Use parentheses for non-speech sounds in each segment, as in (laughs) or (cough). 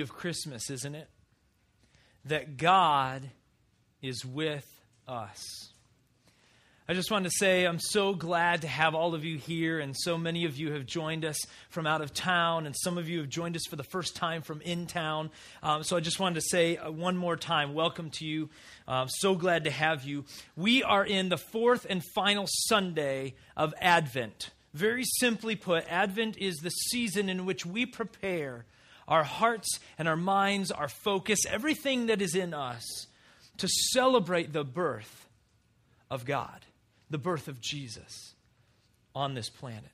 of Christmas, isn't it? That God is with us. I just wanted to say I'm so glad to have all of you here, and so many of you have joined us from out of town, and some of you have joined us for the first time from in town. Um, so I just wanted to say uh, one more time welcome to you. Uh, so glad to have you. We are in the fourth and final Sunday of Advent. Very simply put, Advent is the season in which we prepare our hearts and our minds, our focus, everything that is in us to celebrate the birth of God, the birth of Jesus on this planet.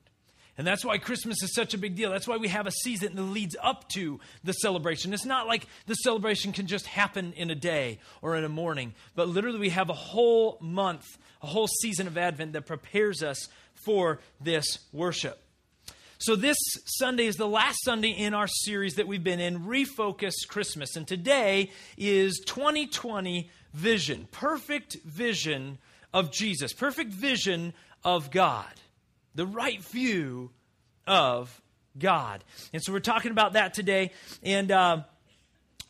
And that's why Christmas is such a big deal. That's why we have a season that leads up to the celebration. It's not like the celebration can just happen in a day or in a morning, but literally we have a whole month, a whole season of Advent that prepares us for this worship. So, this Sunday is the last Sunday in our series that we've been in, Refocus Christmas. And today is 2020 vision, perfect vision of Jesus, perfect vision of God, the right view of God. And so, we're talking about that today. And uh,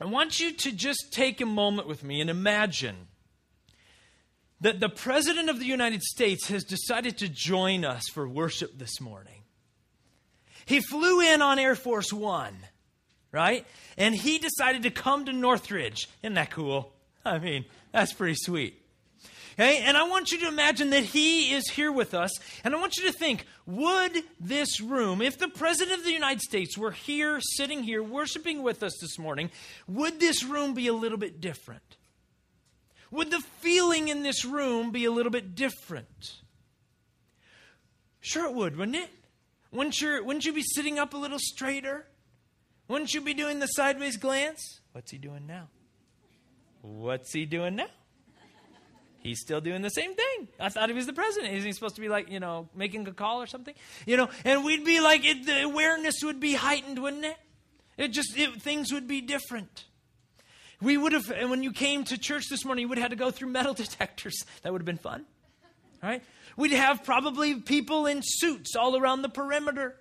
I want you to just take a moment with me and imagine that the President of the United States has decided to join us for worship this morning. He flew in on Air Force One, right? And he decided to come to Northridge. Isn't that cool? I mean, that's pretty sweet. Okay? And I want you to imagine that he is here with us. And I want you to think would this room, if the President of the United States were here, sitting here, worshiping with us this morning, would this room be a little bit different? Would the feeling in this room be a little bit different? Sure, it would, wouldn't it? Wouldn't you, wouldn't you be sitting up a little straighter? Wouldn't you be doing the sideways glance? What's he doing now? What's he doing now? He's still doing the same thing. I thought he was the president. Isn't he supposed to be like, you know, making a call or something? You know, and we'd be like, it, the awareness would be heightened, wouldn't it? It just, it, things would be different. We would have, and when you came to church this morning, you would have had to go through metal (laughs) detectors. That would have been fun. Right? We'd have probably people in suits all around the perimeter,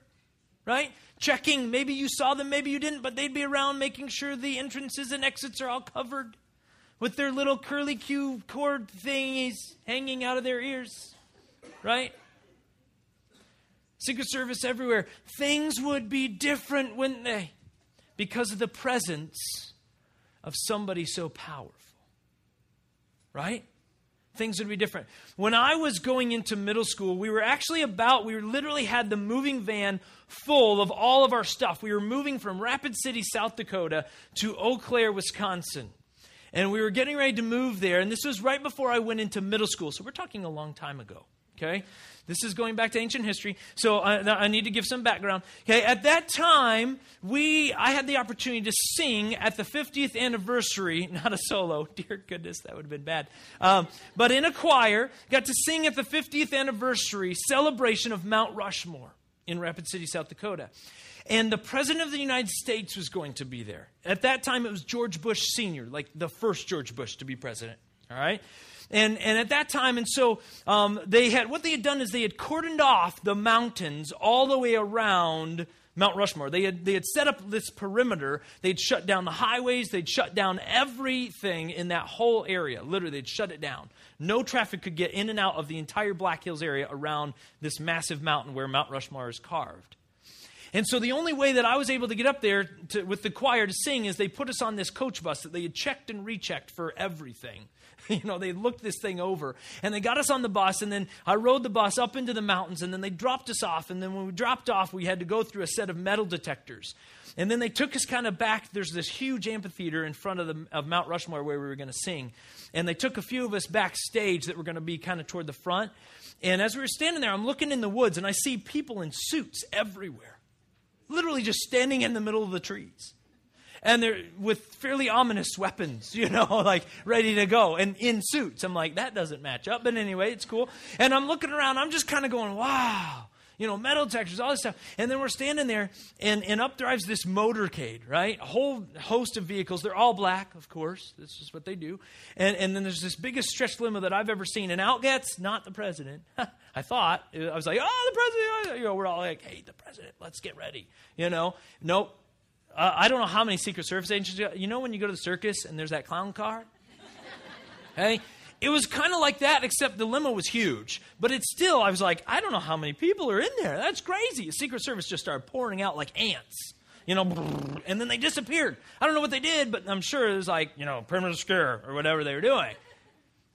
right? Checking. Maybe you saw them, maybe you didn't, but they'd be around making sure the entrances and exits are all covered with their little curly Q cord thingies hanging out of their ears, right? Secret Service everywhere. Things would be different, wouldn't they? Because of the presence of somebody so powerful, right? Things would be different. When I was going into middle school, we were actually about, we literally had the moving van full of all of our stuff. We were moving from Rapid City, South Dakota to Eau Claire, Wisconsin. And we were getting ready to move there. And this was right before I went into middle school. So we're talking a long time ago. Okay? This is going back to ancient history, so I, I, need to give some background. Okay, at that time, we I had the opportunity to sing at the 50th anniversary, (laughs) not a solo. Dear goodness, that would have been bad. Um, but in a choir, got to sing at the 50th anniversary celebration of Mount Rushmore in Rapid City, South Dakota. And the President of the United States was going to be there. At that time, it was George Bush Sr., like the first George Bush to be president. All right? And, and at that time, and so um, they had, what they had done is they had cordoned off the mountains all the way around Mount Rushmore. They had, they had set up this perimeter. They'd shut down the highways. They'd shut down everything in that whole area. Literally, they'd shut it down. No traffic could get in and out of the entire Black Hills area around this massive mountain where Mount Rushmore is carved. And so the only way that I was able to get up there to, with the choir to sing is they put us on this coach bus that they had checked and rechecked for everything. (laughs) you know, they looked this thing over and they got us on the bus. And then I rode the bus up into the mountains and then they dropped us off. And then when we dropped off, we had to go through a set of metal detectors. And then they took us kind of back. There's this huge amphitheater in front of, the, of Mount Rushmore where we were going to sing. And they took a few of us backstage that were going to be kind of toward the front. And as we were standing there, I'm looking in the woods and I see people in suits everywhere, literally just standing in the middle of the trees and they're with fairly ominous weapons, (laughs) you know, like ready to go and in suits. I'm like, that doesn't match up. But anyway, it's cool. And I'm looking around, I'm just kind of going, wow, you know, metal detectors, all this stuff. And then we're standing there, and, and up drives this motorcade, right? A whole host of vehicles. They're all black, of course. This is what they do. And, and then there's this biggest stretch limo that I've ever seen. And out gets not the president. (laughs) I thought, I was like, oh, the president. You know, we're all like, hey, the president, let's get ready. You know, nope uh, I don't know how many Secret Service agents. You know when you go to the circus and there's that clown car? (laughs) hey, it was kind of like that, except the limo was huge. But it's still, I was like, I don't know how many people are in there. That's crazy. The Secret Service just started pouring out like ants, you know, and then they disappeared. I don't know what they did, but I'm sure it was like, you know, perimeter scare or whatever they were doing.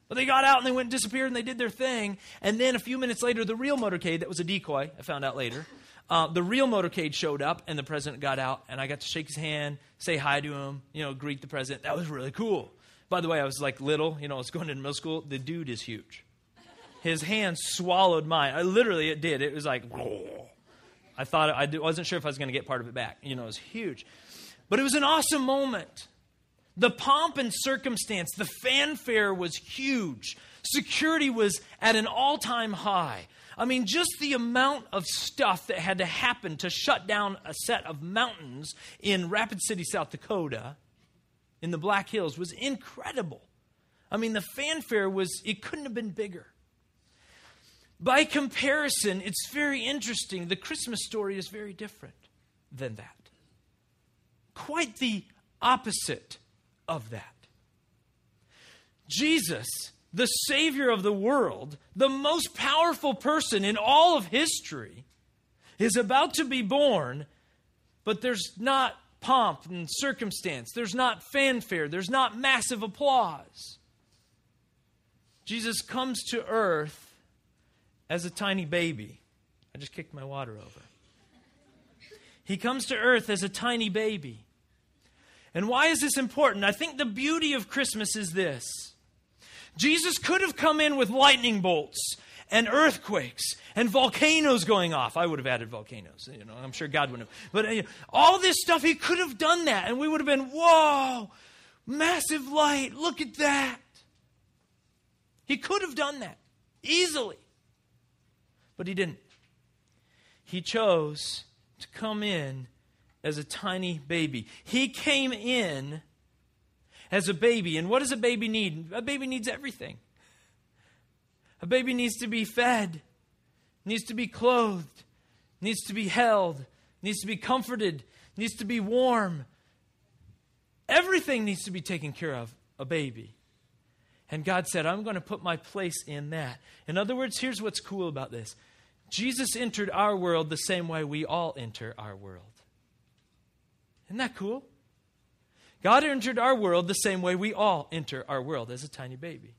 But they got out and they went and disappeared and they did their thing. And then a few minutes later, the real motorcade, that was a decoy, I found out later, uh, the real motorcade showed up and the president got out and I got to shake his hand, say hi to him, you know, greet the president. That was really cool. By the way, I was like little, you know, I was going into middle school. The dude is huge. His hand swallowed mine. I, literally, it did. It was like, I thought, I wasn't sure if I was going to get part of it back. You know, it was huge. But it was an awesome moment. The pomp and circumstance, the fanfare was huge. Security was at an all time high. I mean, just the amount of stuff that had to happen to shut down a set of mountains in Rapid City, South Dakota, in the Black Hills, was incredible. I mean, the fanfare was, it couldn't have been bigger. By comparison, it's very interesting. The Christmas story is very different than that. Quite the opposite of that. Jesus, the Savior of the world, the most powerful person in all of history, is about to be born, but there's not pomp and circumstance, there's not fanfare, there's not massive applause. Jesus comes to earth as a tiny baby. I just kicked my water over. He comes to earth as a tiny baby. And why is this important? I think the beauty of Christmas is this Jesus could have come in with lightning bolts and earthquakes and volcanoes going off. I would have added volcanoes. You know, I'm sure God wouldn't have. But uh, all this stuff, he could have done that, and we would have been, whoa, massive light. Look at that. He could have done that easily, but he didn't. He chose to come in as a tiny baby. He came in as a baby. And what does a baby need? A baby needs everything. A baby needs to be fed, needs to be clothed, needs to be held, needs to be comforted, needs to be warm. Everything needs to be taken care of, a baby. And God said, I'm going to put my place in that. In other words, here's what's cool about this Jesus entered our world the same way we all enter our world. Isn't that cool? God entered our world the same way we all enter our world as a tiny baby.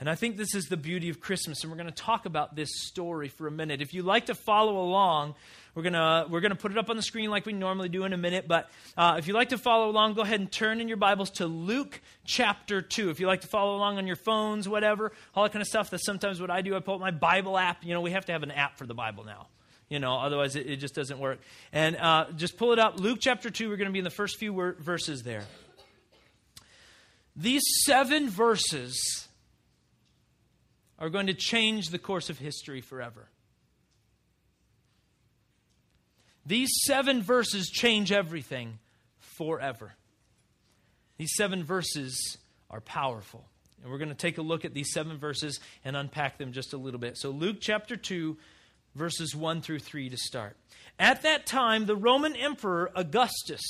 And I think this is the beauty of Christmas, and we're going to talk about this story for a minute. If you'd like to follow along, we're going to, we're going to put it up on the screen like we normally do in a minute. But uh, if you'd like to follow along, go ahead and turn in your Bibles to Luke chapter 2. If you'd like to follow along on your phones, whatever, all that kind of stuff, that's sometimes what I do. I pull up my Bible app. You know, we have to have an app for the Bible now you know otherwise it, it just doesn't work. And uh, just pull it up. Luke chapter 2 we're going to be in the first few wor- verses there. These seven verses are going to change the course of history forever. These seven verses change everything forever. These seven verses are powerful. And we're going to take a look at these seven verses and unpack them just a little bit. So luke chapter 2 verses 1 through 3 to start. At that time, the Roman Emperor Augustus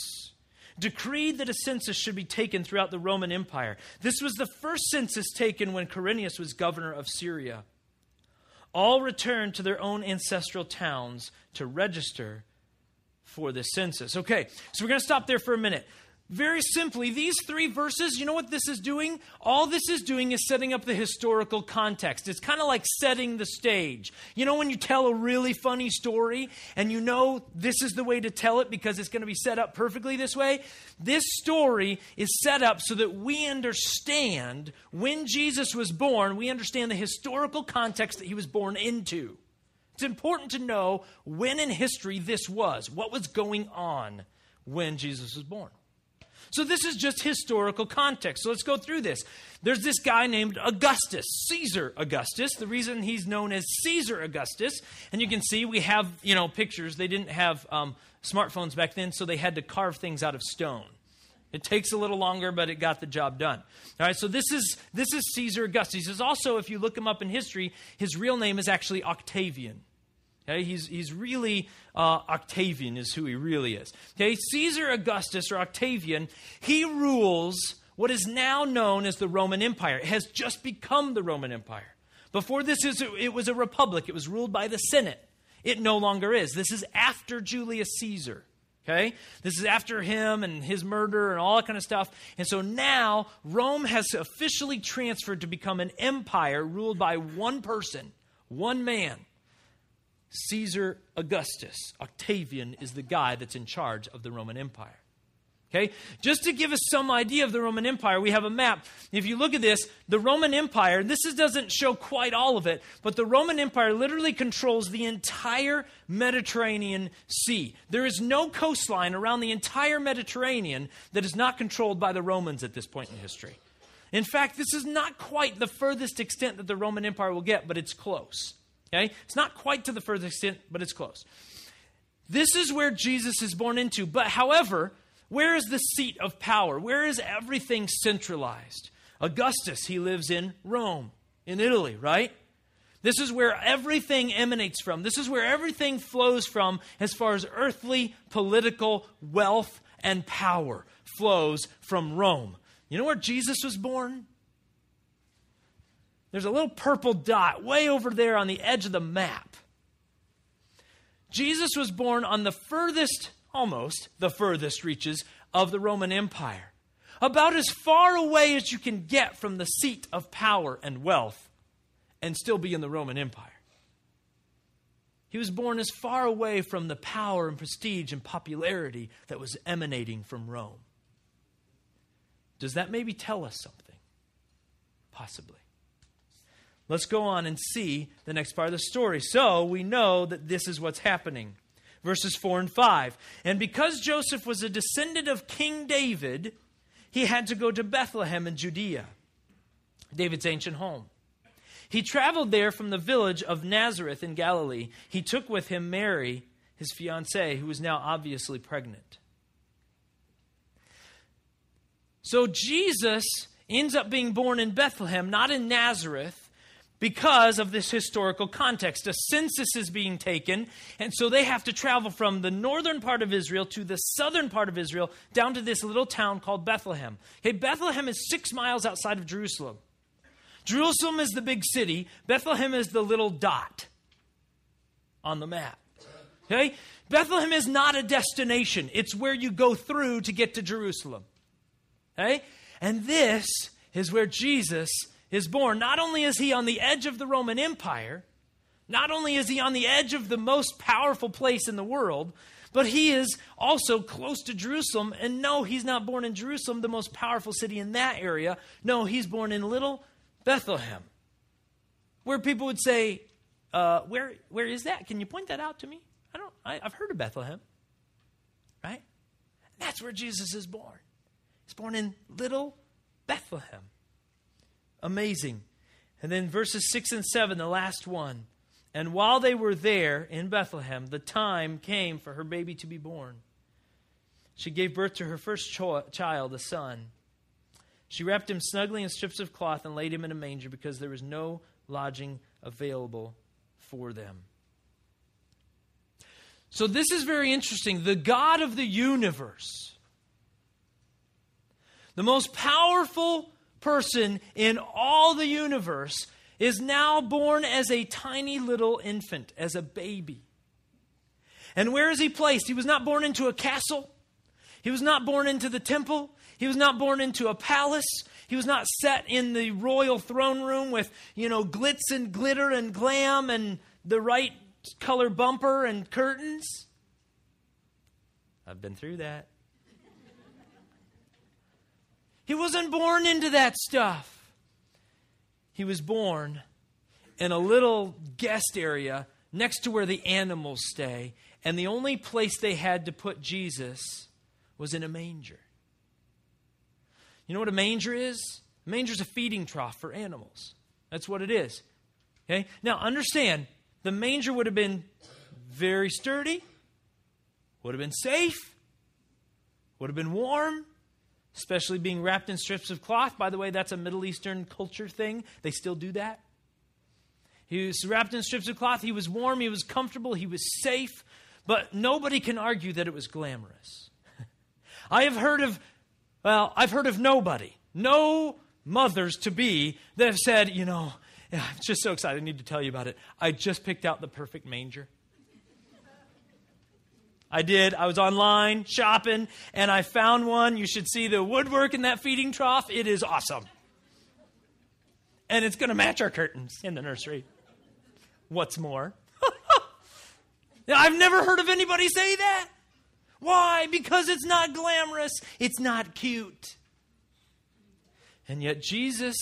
decreed that a census should be taken throughout the Roman Empire. This was the first census taken when Quirinius was governor of Syria. All returned to their own ancestral towns to register for the census. Okay, so we're going to stop there for a minute. Very simply, these three verses, you know what this is doing? All this is doing is setting up the historical context. It's kind of like setting the stage. You know, when you tell a really funny story and you know this is the way to tell it because it's going to be set up perfectly this way? This story is set up so that we understand when Jesus was born, we understand the historical context that he was born into. It's important to know when in history this was, what was going on when Jesus was born. So this is just historical context. So let's go through this. There's this guy named Augustus, Caesar Augustus. The reason he's known as Caesar Augustus, and you can see we have you know pictures. They didn't have um, smartphones back then, so they had to carve things out of stone. It takes a little longer, but it got the job done. All right, so this is this is Caesar Augustus. He says also, if you look him up in history, his real name is actually Octavian. Okay, he's, he's really uh, Octavian, is who he really is. Okay, Caesar Augustus or Octavian, he rules what is now known as the Roman Empire. It has just become the Roman Empire. Before this, is, it was a republic, it was ruled by the Senate. It no longer is. This is after Julius Caesar. Okay? This is after him and his murder and all that kind of stuff. And so now Rome has officially transferred to become an empire ruled by one person, one man. Caesar Augustus. Octavian is the guy that's in charge of the Roman Empire. Okay? Just to give us some idea of the Roman Empire, we have a map. If you look at this, the Roman Empire, this is, doesn't show quite all of it, but the Roman Empire literally controls the entire Mediterranean Sea. There is no coastline around the entire Mediterranean that is not controlled by the Romans at this point in history. In fact, this is not quite the furthest extent that the Roman Empire will get, but it's close. Okay? It's not quite to the furthest extent, but it's close. This is where Jesus is born into. But however, where is the seat of power? Where is everything centralized? Augustus, he lives in Rome, in Italy, right? This is where everything emanates from. This is where everything flows from as far as earthly political wealth and power flows from Rome. You know where Jesus was born? There's a little purple dot way over there on the edge of the map. Jesus was born on the furthest almost the furthest reaches of the Roman Empire. About as far away as you can get from the seat of power and wealth and still be in the Roman Empire. He was born as far away from the power and prestige and popularity that was emanating from Rome. Does that maybe tell us something? Possibly. Let's go on and see the next part of the story. So we know that this is what's happening verses 4 and 5. And because Joseph was a descendant of King David, he had to go to Bethlehem in Judea, David's ancient home. He traveled there from the village of Nazareth in Galilee. He took with him Mary, his fiancee, who was now obviously pregnant. So Jesus ends up being born in Bethlehem, not in Nazareth, because of this historical context. A census is being taken, and so they have to travel from the northern part of Israel to the southern part of Israel down to this little town called Bethlehem. Okay, Bethlehem is six miles outside of Jerusalem. Jerusalem is the big city, Bethlehem is the little dot on the map. Okay? Bethlehem is not a destination, it's where you go through to get to Jerusalem. Okay? And this is where Jesus is born, not only is he on the edge of the Roman Empire, not only is he on the edge of the most powerful place in the world, but he is also close to Jerusalem. And no, he's not born in Jerusalem, the most powerful city in that area. No, he's born in little Bethlehem, where people would say, uh, where, where is that? Can you point that out to me? I don't, I, I've heard of Bethlehem, right? That's where Jesus is born. He's born in little Bethlehem. Amazing. And then verses 6 and 7, the last one. And while they were there in Bethlehem, the time came for her baby to be born. She gave birth to her first cho- child, a son. She wrapped him snugly in strips of cloth and laid him in a manger because there was no lodging available for them. So, this is very interesting. The God of the universe, the most powerful person in all the universe is now born as a tiny little infant, as a baby. And where is he placed? He was not born into a castle. He was not born into the temple. He was not born into a palace. He was not set in the royal throne room with, you know, glitz and glitter and glam and the right color bumper and curtains. I've been through that. He wasn't born into that stuff. He was born in a little guest area next to where the animals stay, and the only place they had to put Jesus was in a manger. You know what a manger is? A manger is a feeding trough for animals. That's what it is. Okay? Now, understand, the manger would have been very sturdy, would have been safe, would have been warm, especially being wrapped in strips of cloth. By the way, that's a Middle Eastern culture thing. They still do that. He was wrapped in strips of cloth. He was warm. He was comfortable. He was safe. But nobody can argue that it was glamorous. (laughs) I have heard of, well, I've heard of nobody, no mothers to be that have said, you know, yeah, I'm just so excited. I need to tell you about it. I just picked out the perfect manger. I did. I was online shopping and I found one. You should see the woodwork in that feeding trough. It is awesome. And it's going to match our curtains in the nursery. What's more? (laughs) I've never heard of anybody say that. Why? Because it's not glamorous, it's not cute. And yet, Jesus,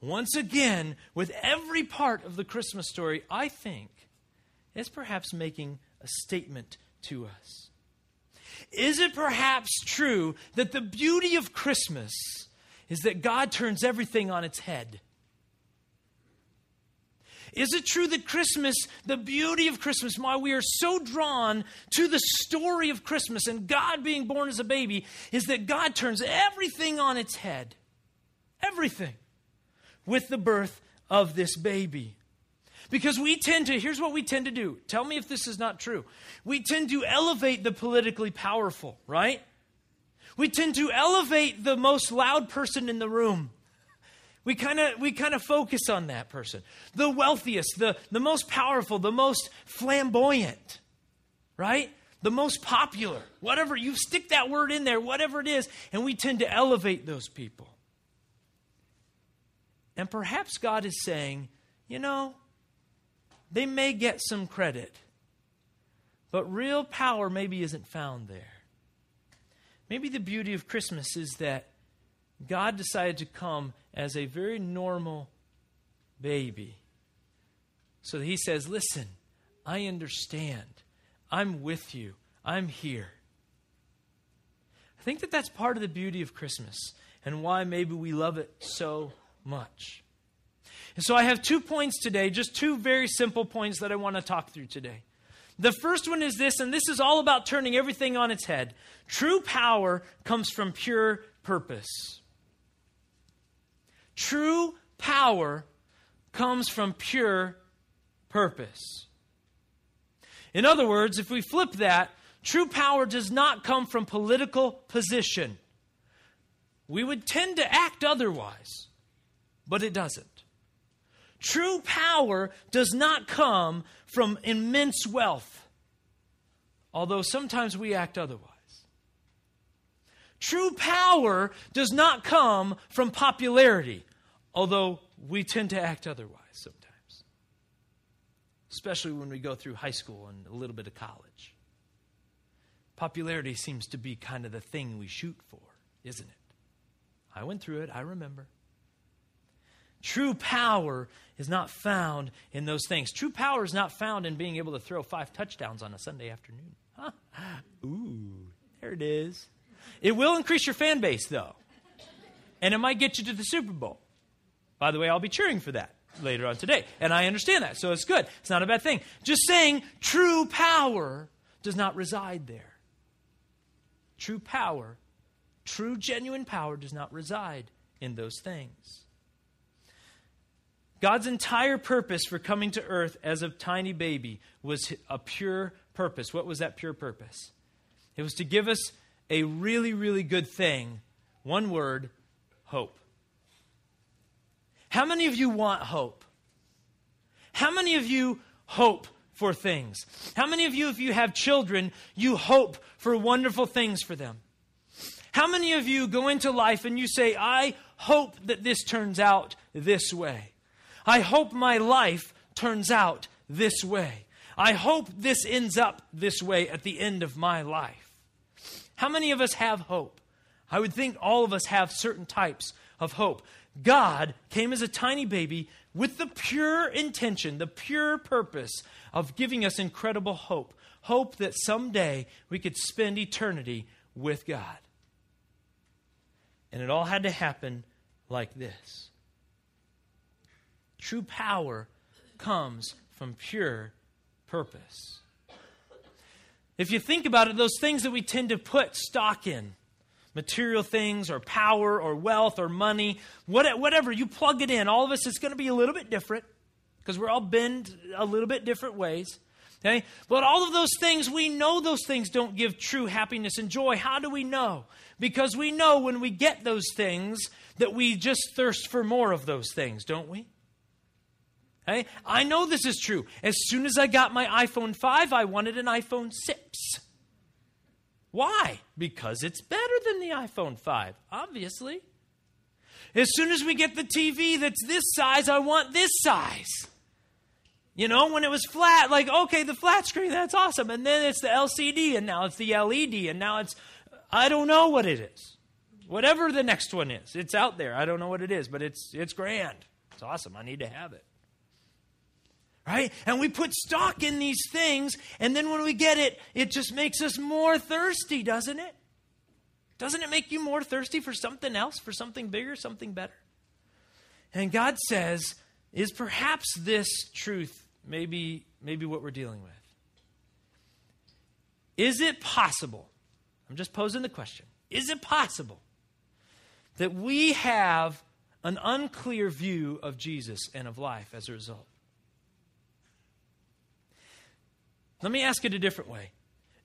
once again, with every part of the Christmas story, I think, is perhaps making a statement to us. Is it perhaps true that the beauty of Christmas is that God turns everything on its head? Is it true that Christmas, the beauty of Christmas, why we are so drawn to the story of Christmas and God being born as a baby, is that God turns everything on its head? Everything. With the birth of this baby. Because we tend to, here's what we tend to do. Tell me if this is not true. We tend to elevate the politically powerful, right? We tend to elevate the most loud person in the room. We kind of we kind of focus on that person. The wealthiest, the, the most powerful, the most flamboyant, right? The most popular. Whatever, you stick that word in there, whatever it is, and we tend to elevate those people. And perhaps God is saying, you know, they may get some credit, but real power maybe isn't found there. Maybe the beauty of Christmas is that God decided to come as a very normal baby. So he says, Listen, I understand. I'm with you. I'm here. I think that that's part of the beauty of Christmas and why maybe we love it so much. And so I have two points today, just two very simple points that I want to talk through today. The first one is this, and this is all about turning everything on its head. True power comes from pure purpose. True power comes from pure purpose. In other words, if we flip that, true power does not come from political position. We would tend to act otherwise, but it doesn't. True power does not come from immense wealth, although sometimes we act otherwise. True power does not come from popularity, although we tend to act otherwise sometimes, especially when we go through high school and a little bit of college. Popularity seems to be kind of the thing we shoot for, isn't it? I went through it, I remember. True power is not found in those things. True power is not found in being able to throw five touchdowns on a Sunday afternoon. Huh? Ooh, there it is. It will increase your fan base, though. And it might get you to the Super Bowl. By the way, I'll be cheering for that later on today. And I understand that, so it's good. It's not a bad thing. Just saying, true power does not reside there. True power, true genuine power, does not reside in those things. God's entire purpose for coming to earth as a tiny baby was a pure purpose. What was that pure purpose? It was to give us a really, really good thing. One word hope. How many of you want hope? How many of you hope for things? How many of you, if you have children, you hope for wonderful things for them? How many of you go into life and you say, I hope that this turns out this way? I hope my life turns out this way. I hope this ends up this way at the end of my life. How many of us have hope? I would think all of us have certain types of hope. God came as a tiny baby with the pure intention, the pure purpose of giving us incredible hope. Hope that someday we could spend eternity with God. And it all had to happen like this true power comes from pure purpose. If you think about it, those things that we tend to put stock in, material things or power or wealth or money, whatever, you plug it in, all of us, it's going to be a little bit different. because we're all bent a little bit different ways. Okay? But all of those things, we know those things don't give true happiness and joy. How do we know? Because we know when we get those things that we just thirst for more of those things, don't we? I know this is true. As soon as I got my iPhone 5, I wanted an iPhone 6. Why? Because it's better than the iPhone 5, obviously. As soon as we get the TV that's this size, I want this size. You know, when it was flat, like, okay, the flat screen, that's awesome. And then it's the LCD, and now it's the LED, and now it's, I don't know what it is. Whatever the next one is, it's out there. I don't know what it is, but it's, it's grand. It's awesome. I need to have it. Right? And we put stock in these things, and then when we get it, it just makes us more thirsty, doesn't it? Doesn't it make you more thirsty for something else, for something bigger, something better? And God says, is perhaps this truth maybe, maybe what we're dealing with? Is it possible? I'm just posing the question. Is it possible that we have an unclear view of Jesus and of life as a result? Let me ask it a different way.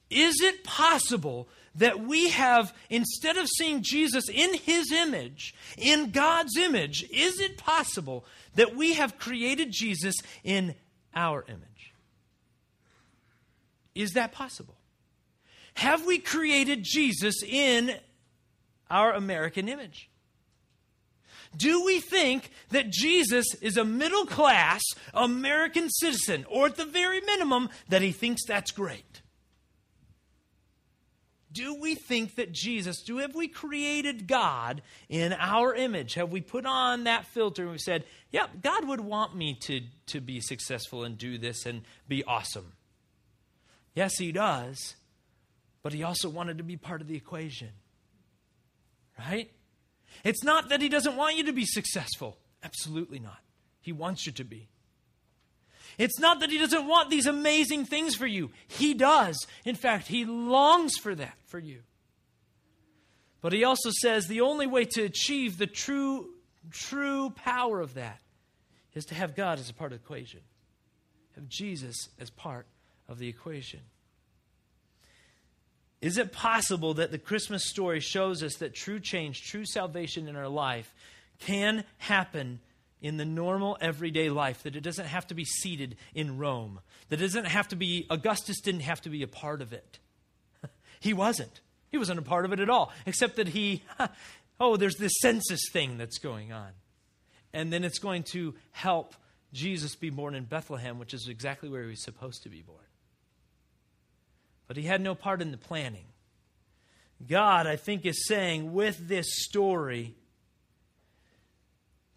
Is it possible that we have, instead of seeing Jesus in his image, in God's image, is it possible that we have created Jesus in our image? Is that possible? Have we created Jesus in our American image? Do we think that Jesus is a middle class American citizen, or at the very minimum, that he thinks that's great? Do we think that Jesus, do have we created God in our image? Have we put on that filter and we said, yep, God would want me to, to be successful and do this and be awesome? Yes, he does, but he also wanted to be part of the equation. Right? It's not that he doesn't want you to be successful. Absolutely not. He wants you to be. It's not that he doesn't want these amazing things for you. He does. In fact, he longs for that for you. But he also says the only way to achieve the true true power of that is to have God as a part of the equation. Have Jesus as part of the equation. Is it possible that the Christmas story shows us that true change, true salvation in our life can happen in the normal everyday life, that it doesn't have to be seated in Rome, that it doesn't have to be, Augustus didn't have to be a part of it. (laughs) he wasn't. He wasn't a part of it at all, except that he, (laughs) oh, there's this census thing that's going on. And then it's going to help Jesus be born in Bethlehem, which is exactly where he was supposed to be born but he had no part in the planning. God, I think, is saying with this story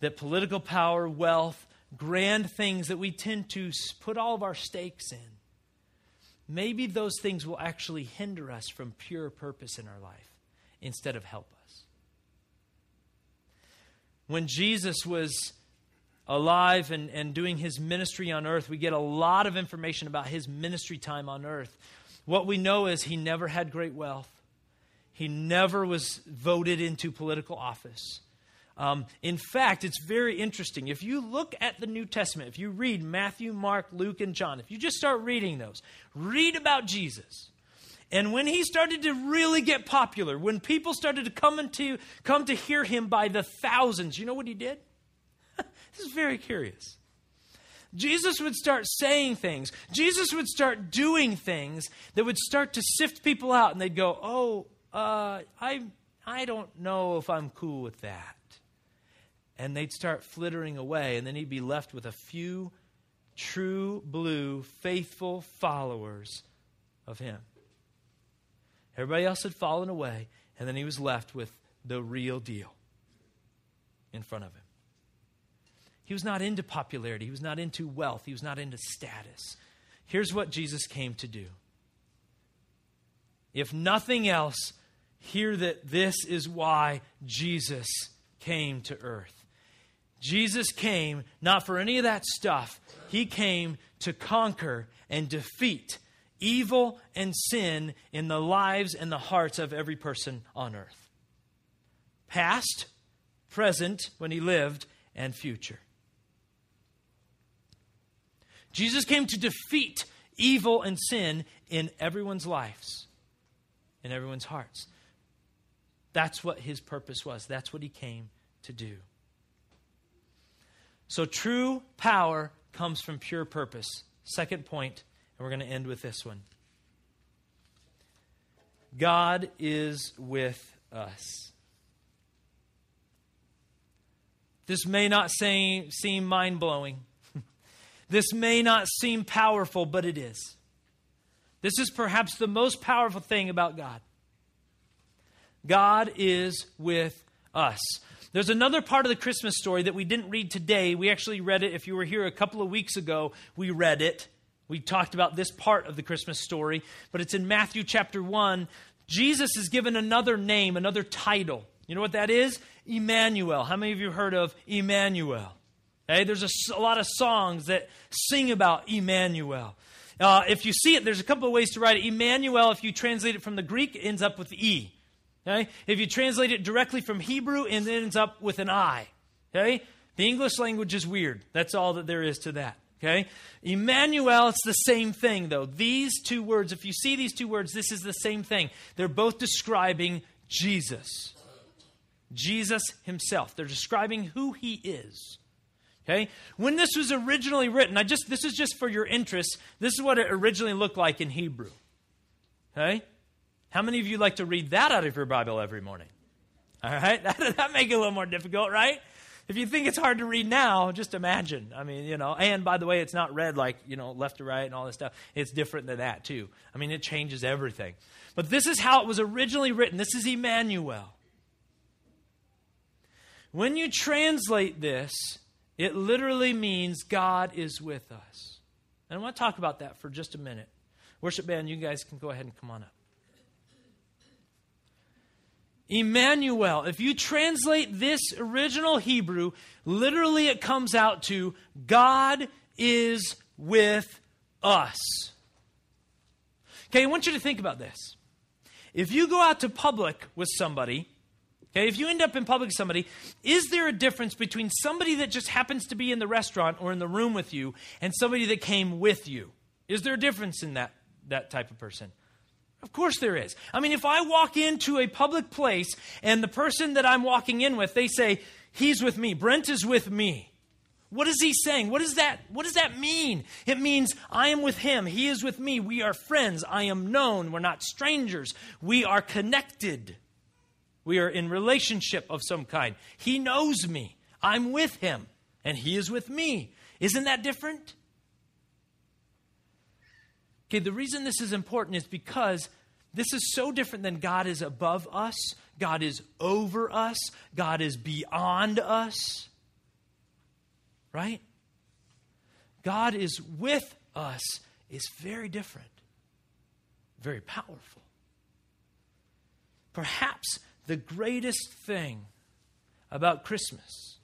that political power, wealth, grand things that we tend to put all of our stakes in, maybe those things will actually hinder us from pure purpose in our life instead of help us. When Jesus was alive and, and doing his ministry on earth, we get a lot of information about his ministry time on earth. What we know is he never had great wealth, he never was voted into political office. Um, in fact, it's very interesting. If you look at the New Testament, if you read Matthew, Mark, Luke, and John, if you just start reading those, read about Jesus. And when he started to really get popular, when people started to come, into, come to hear him by the thousands, you know what he did? (laughs) this is very curious. Jesus would start saying things. Jesus would start doing things that would start to sift people out, and they'd go, "Oh, uh, I, I don't know if I'm cool with that." And they'd start flittering away, and then he'd be left with a few true blue, faithful followers of him. Everybody else had fallen away, and then he was left with the real deal in front of him. He was not into popularity, he was not into wealth, he was not into status. Here's what Jesus came to do. If nothing else, hear that this is why Jesus came to earth. Jesus came not for any of that stuff, he came to conquer and defeat evil and sin in the lives and the hearts of every person on earth. Past, present, when he lived, and future. Jesus came to defeat evil and sin in everyone's lives, in everyone's hearts. That's what his purpose was. That's what he came to do. So true power comes from pure purpose. Second point, and we're going to end with this one. God is with us. This may not say, seem mind blowing. This may not seem powerful, but it is. This is perhaps the most powerful thing about God. God is with us. There's another part of the Christmas story that we didn't read today. We actually read it. If you were here a couple of weeks ago, we read it. We talked about this part of the Christmas story, but it's in Matthew chapter 1. Jesus is given another name, another title. You know what that is? Emmanuel. How many of you heard of Emmanuel? Okay, there's a, a lot of songs that sing about Emmanuel. Uh, if you see it, there's a couple of ways to write it. Emmanuel, if you translate it from the Greek, it ends up with E. Okay? If you translate it directly from Hebrew, it ends up with an I. Okay? The English language is weird. That's all that there is to that. Okay? Emmanuel, it's the same thing, though. These two words, if you see these two words, this is the same thing. They're both describing Jesus. Jesus himself. They're describing who he is. Okay? When this was originally written, I just this is just for your interest. This is what it originally looked like in Hebrew. Okay? How many of you like to read that out of your Bible every morning? All right? (laughs) That, that make it a little more difficult, right? If you think it's hard to read now, just imagine. I mean, you know, and by the way, it's not read like, you know, left to right and all this stuff. It's different than that, too. I mean, it changes everything. But this is how it was originally written. This is Emmanuel. When you translate this, it literally means God is with us. And I want to talk about that for just a minute. Worship band, you guys can go ahead and come on up. Emmanuel, if you translate this original Hebrew, literally it comes out to God is with us. Okay, I want you to think about this. If you go out to public with somebody, Okay, if you end up in public with somebody, is there a difference between somebody that just happens to be in the restaurant or in the room with you and somebody that came with you? Is there a difference in that, that type of person? Of course there is. I mean, if I walk into a public place and the person that I'm walking in with, they say, He's with me, Brent is with me. What is he saying? What, is that, what does that mean? It means I am with him. He is with me. We are friends. I am known. We're not strangers. We are connected. We are in relationship of some kind. He knows me. I'm with him, and he is with me. Isn't that different? Okay, the reason this is important is because this is so different than God is above us, God is over us, God is beyond us. Right? God is with us is very different, very powerful. Perhaps the greatest thing about Christmas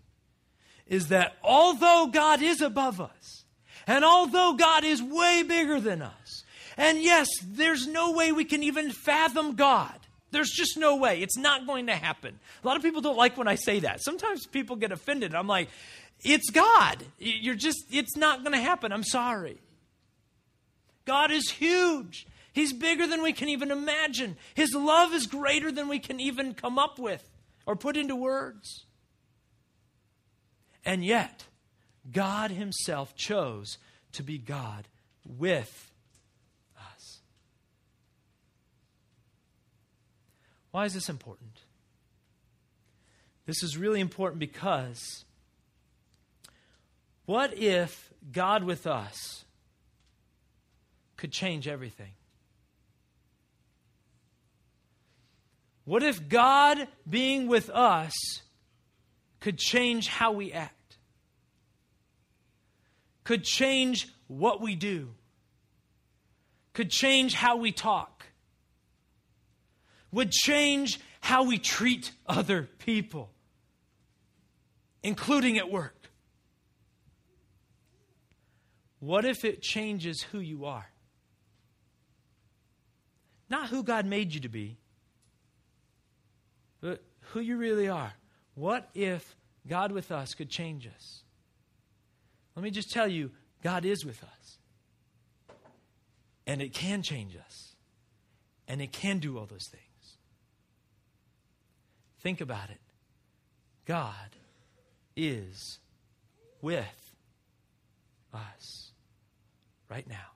is that although God is above us, and although God is way bigger than us, and yes, there's no way we can even fathom God. There's just no way. It's not going to happen. A lot of people don't like when I say that. Sometimes people get offended. I'm like, it's God. You're just, it's not going to happen. I'm sorry. God is huge. He's bigger than we can even imagine. His love is greater than we can even come up with or put into words. And yet, God Himself chose to be God with us. Why is this important? This is really important because what if God with us could change everything? What if God being with us could change how we act? Could change what we do? Could change how we talk? Would change how we treat other people, including at work? What if it changes who you are? Not who God made you to be but who you really are. What if God with us could change us? Let me just tell you God is with us. And it can change us. And it can do all those things. Think about it. God is with us right now.